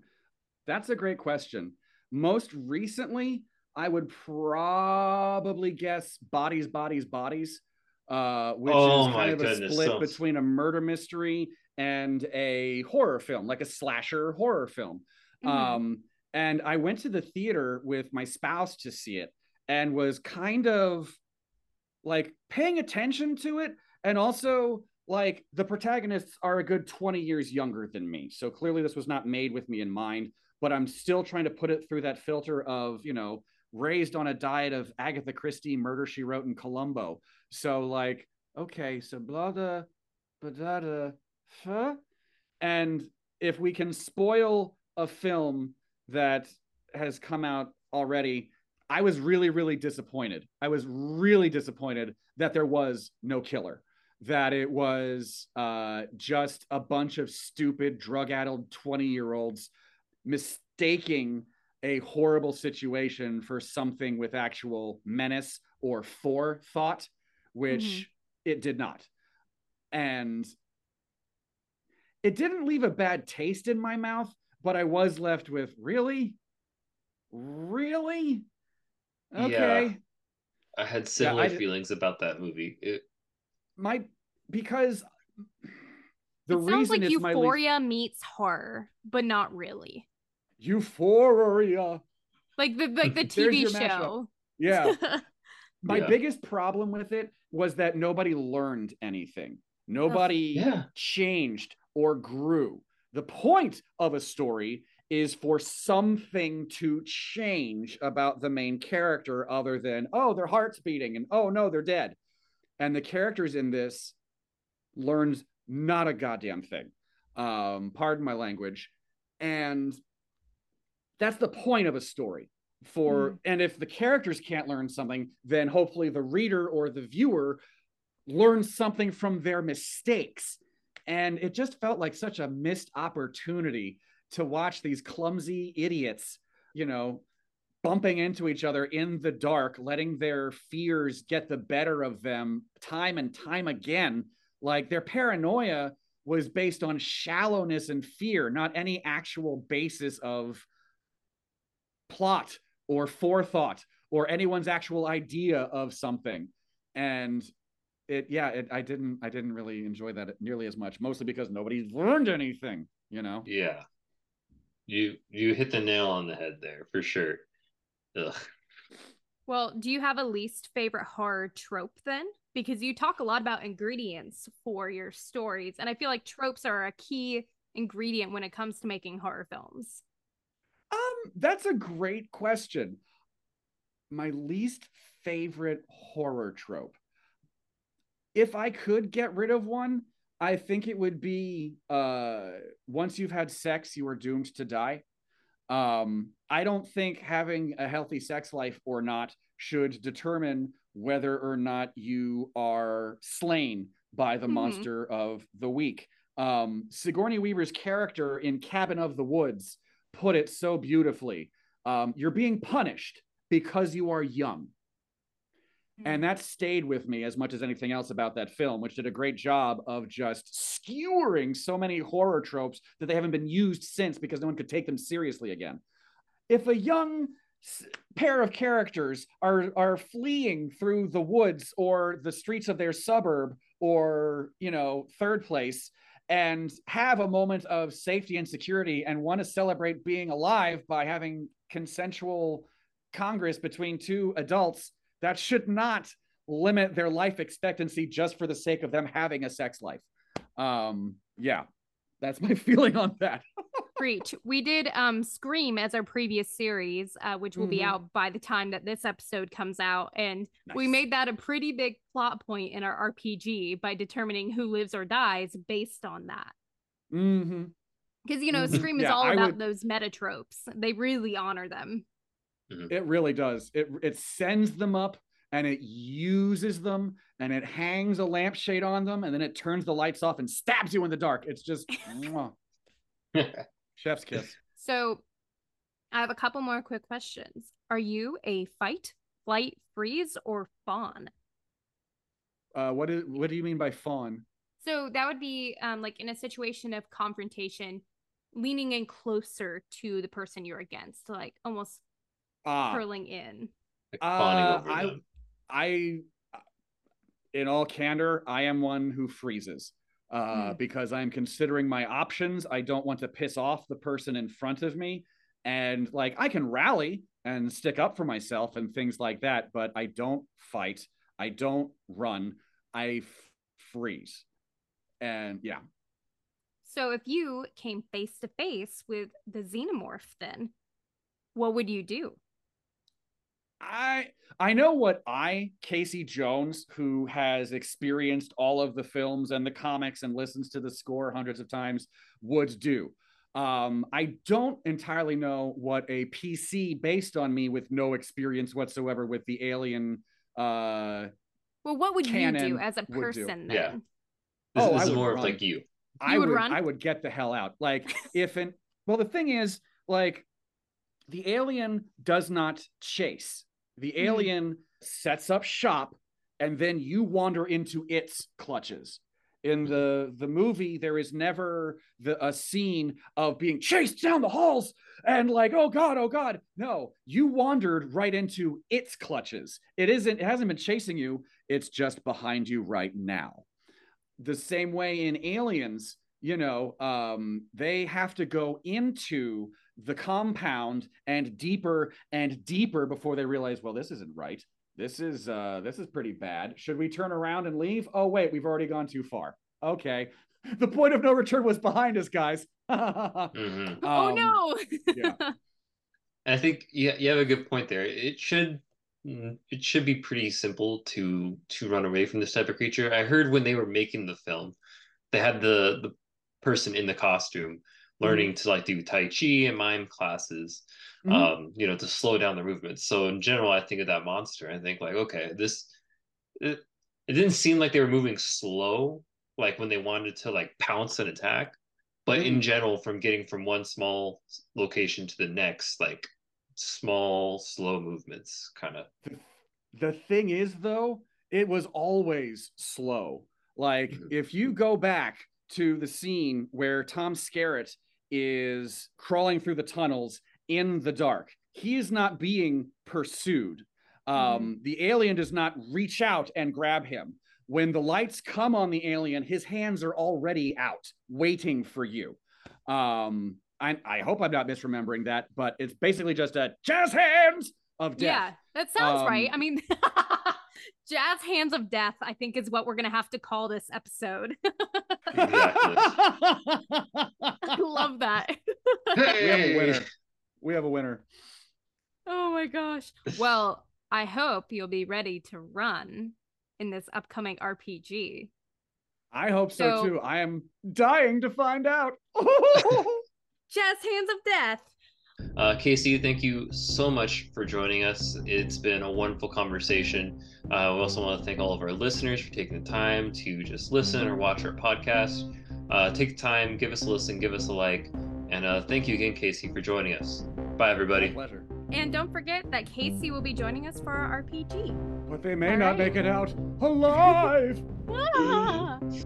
That's a great question. Most recently, I would probably guess Bodies, Bodies, Bodies. uh, which Oh is kind of a split so- between a murder mystery and a horror film, like a slasher horror film. Mhm. Um, and I went to the theater with my spouse to see it and was kind of like paying attention to it. And also, like, the protagonists are a good 20 years younger than me. So clearly, this was not made with me in mind, but I'm still trying to put it through that filter of, you know, raised on a diet of Agatha Christie murder she wrote in Columbo. So, like, okay, so blah, ba, da, da, huh? And if we can spoil a film that has come out already, I was really, really disappointed. I was really disappointed that there was no killer, that it was uh, just a bunch of stupid, drug addled 20 year olds mistaking a horrible situation for something with actual menace or forethought, which Mhm. it did not. And it didn't leave a bad taste in my mouth, but I was left with really, really, okay. I had similar did- feelings about that movie. It, My because the it sounds like it's my least Euphoria meets horror, but not really. Euphoria. Like the like the TV your mashup. show. Yeah. My Yeah. biggest problem with it was that nobody learned anything. Nobody yeah, changed or grew. The point of a story is for something to change about the main character other than, oh, their heart's beating and oh no, they're dead. And the characters in this learned not a goddamn thing. Um, pardon my language. And that's the point of a story for and if the characters can't learn something then hopefully the reader or the viewer learns something from their mistakes and it just felt like such a missed opportunity to watch these clumsy idiots you know bumping into each other in the dark letting their fears get the better of them time and time again. Like their paranoia was based on shallowness and fear not any actual basis of plot or forethought or anyone's actual idea of something. And it yeah it, i didn't i didn't really enjoy that nearly as much mostly because nobody's learned anything you know yeah. You you hit the nail on the head there for sure. Ugh. Well, do you have a least favorite horror trope then? Because you talk a lot about ingredients for your stories, and I feel like tropes are a key ingredient when it comes to making horror films. um that's a great question my least favorite horror trope if i could get rid of one i think it would be uh once you've had sex you are doomed to die. Um i don't think having a healthy sex life or not should determine whether or not you are slain by the Mhm. monster of the week. Um sigourney weaver's character in cabin of the woods put it so beautifully. Um you're being punished because you are young and mm-hmm. that stayed with me as much as anything else about that film, which did a great job of just skewering so many horror tropes that they haven't been used since because no one could take them seriously again. If a young pair of characters are are fleeing through the woods or the streets of their suburb or you know third place and have a moment of safety and security and want to celebrate being alive by having consensual congress between two adults that should not limit their life expectancy just for the sake of them having a sex life. Um, yeah, that's my feeling on that. Preach. We did um Scream as our previous series, uh, which will be Mhm. out by the time that this episode comes out, and we made that a pretty big plot point in our RPG by determining who lives or dies based on that. Because you know, Mhm. Scream is Yeah, all I about would- those meta tropes. They really honor them. It really does. It it sends them up and it uses them and it hangs a lampshade on them and then it turns the lights off and stabs you in the dark. It's just chef's kiss. So, I have a couple more quick questions. Are you a fight, flight, freeze, or fawn? Uh, what is what do you mean by fawn? So that would be um, like in a situation of confrontation, leaning in closer to the person you're against, like almost Ah, curling in. Like Uh, I- them. I in all candor, I am one who freezes uh, Mm. because I'm considering my options. I don't want to piss off the person in front of me. And like, I can rally and stick up for myself and things like that, but I don't fight. I don't run. I f- freeze. And yeah, So if you came face to face with the xenomorph, then what would you do? I I know what I, Casey Jones, who has experienced all of the films and the comics and listens to the score hundreds of times, would do. Um, I don't entirely know what a PC based on me with no experience whatsoever with the alien. Uh, Well, what would you do as a would do. person then? Yeah. This, Oh, this I is would more of like you. I would would run? I would get the hell out. Like if an well, the thing is, like the alien does not chase. The Mhm. alien sets up shop, and then you wander into its clutches. In the the movie, there is never the a scene of being chased down the halls and like, oh god, oh god. No, you wandered right into its clutches. It isn't. It hasn't been chasing you. It's just behind you right now the same way in aliens you know um, they have to go into the compound and deeper and deeper before they realize well this isn't right this is uh this is pretty bad should we turn around and leave oh wait we've already gone too far okay the point of no return was behind us guys hmm oh Um, no. yeah. I think you, you have a good point there. It should it should be pretty simple to to run away from this type of creature. I heard when they were making the film, they had the the person in the costume learning to like do tai chi and mime classes, Mhm. um, you know, to slow down the movements. So in general, I think of that monster. I think like, okay, this it, it didn't seem like they were moving slow, like when they wanted to like pounce and attack. But in Mhm. general, from getting from one small location to the next, like small, slow movements, kind of. The thing is, though, it was always slow. Like, Mhm. if you go back to the scene where Tom Skerritt is crawling through the tunnels in the dark, he is not being pursued. Um, The alien does not reach out and grab him. When the lights come on the alien, his hands are already out, waiting for you. Um, I, I hope I'm not misremembering that, but it's basically just a jazz hands of death. Yeah, that sounds right. Um, I mean, Jazz Hands of Death, I think, is what we're going to have to call this episode. Exactly. I love that. we have a winner. We have a winner. Oh my gosh. Well, I hope you'll be ready to run in this upcoming RPG. I hope so, So- too. I am dying to find out. Jazz Hands of Death. Uh, Casey, thank you so much for joining us. It's been a wonderful conversation. Uh, we also want to thank all of our listeners for taking the time to just listen or watch our podcast. Uh, take the time, give us a listen, give us a like, and uh, thank you again, Casey, for joining us. Bye, everybody. pleasure. And don't forget that Casey will be joining us for our RPG. But they may All not right. make it out alive.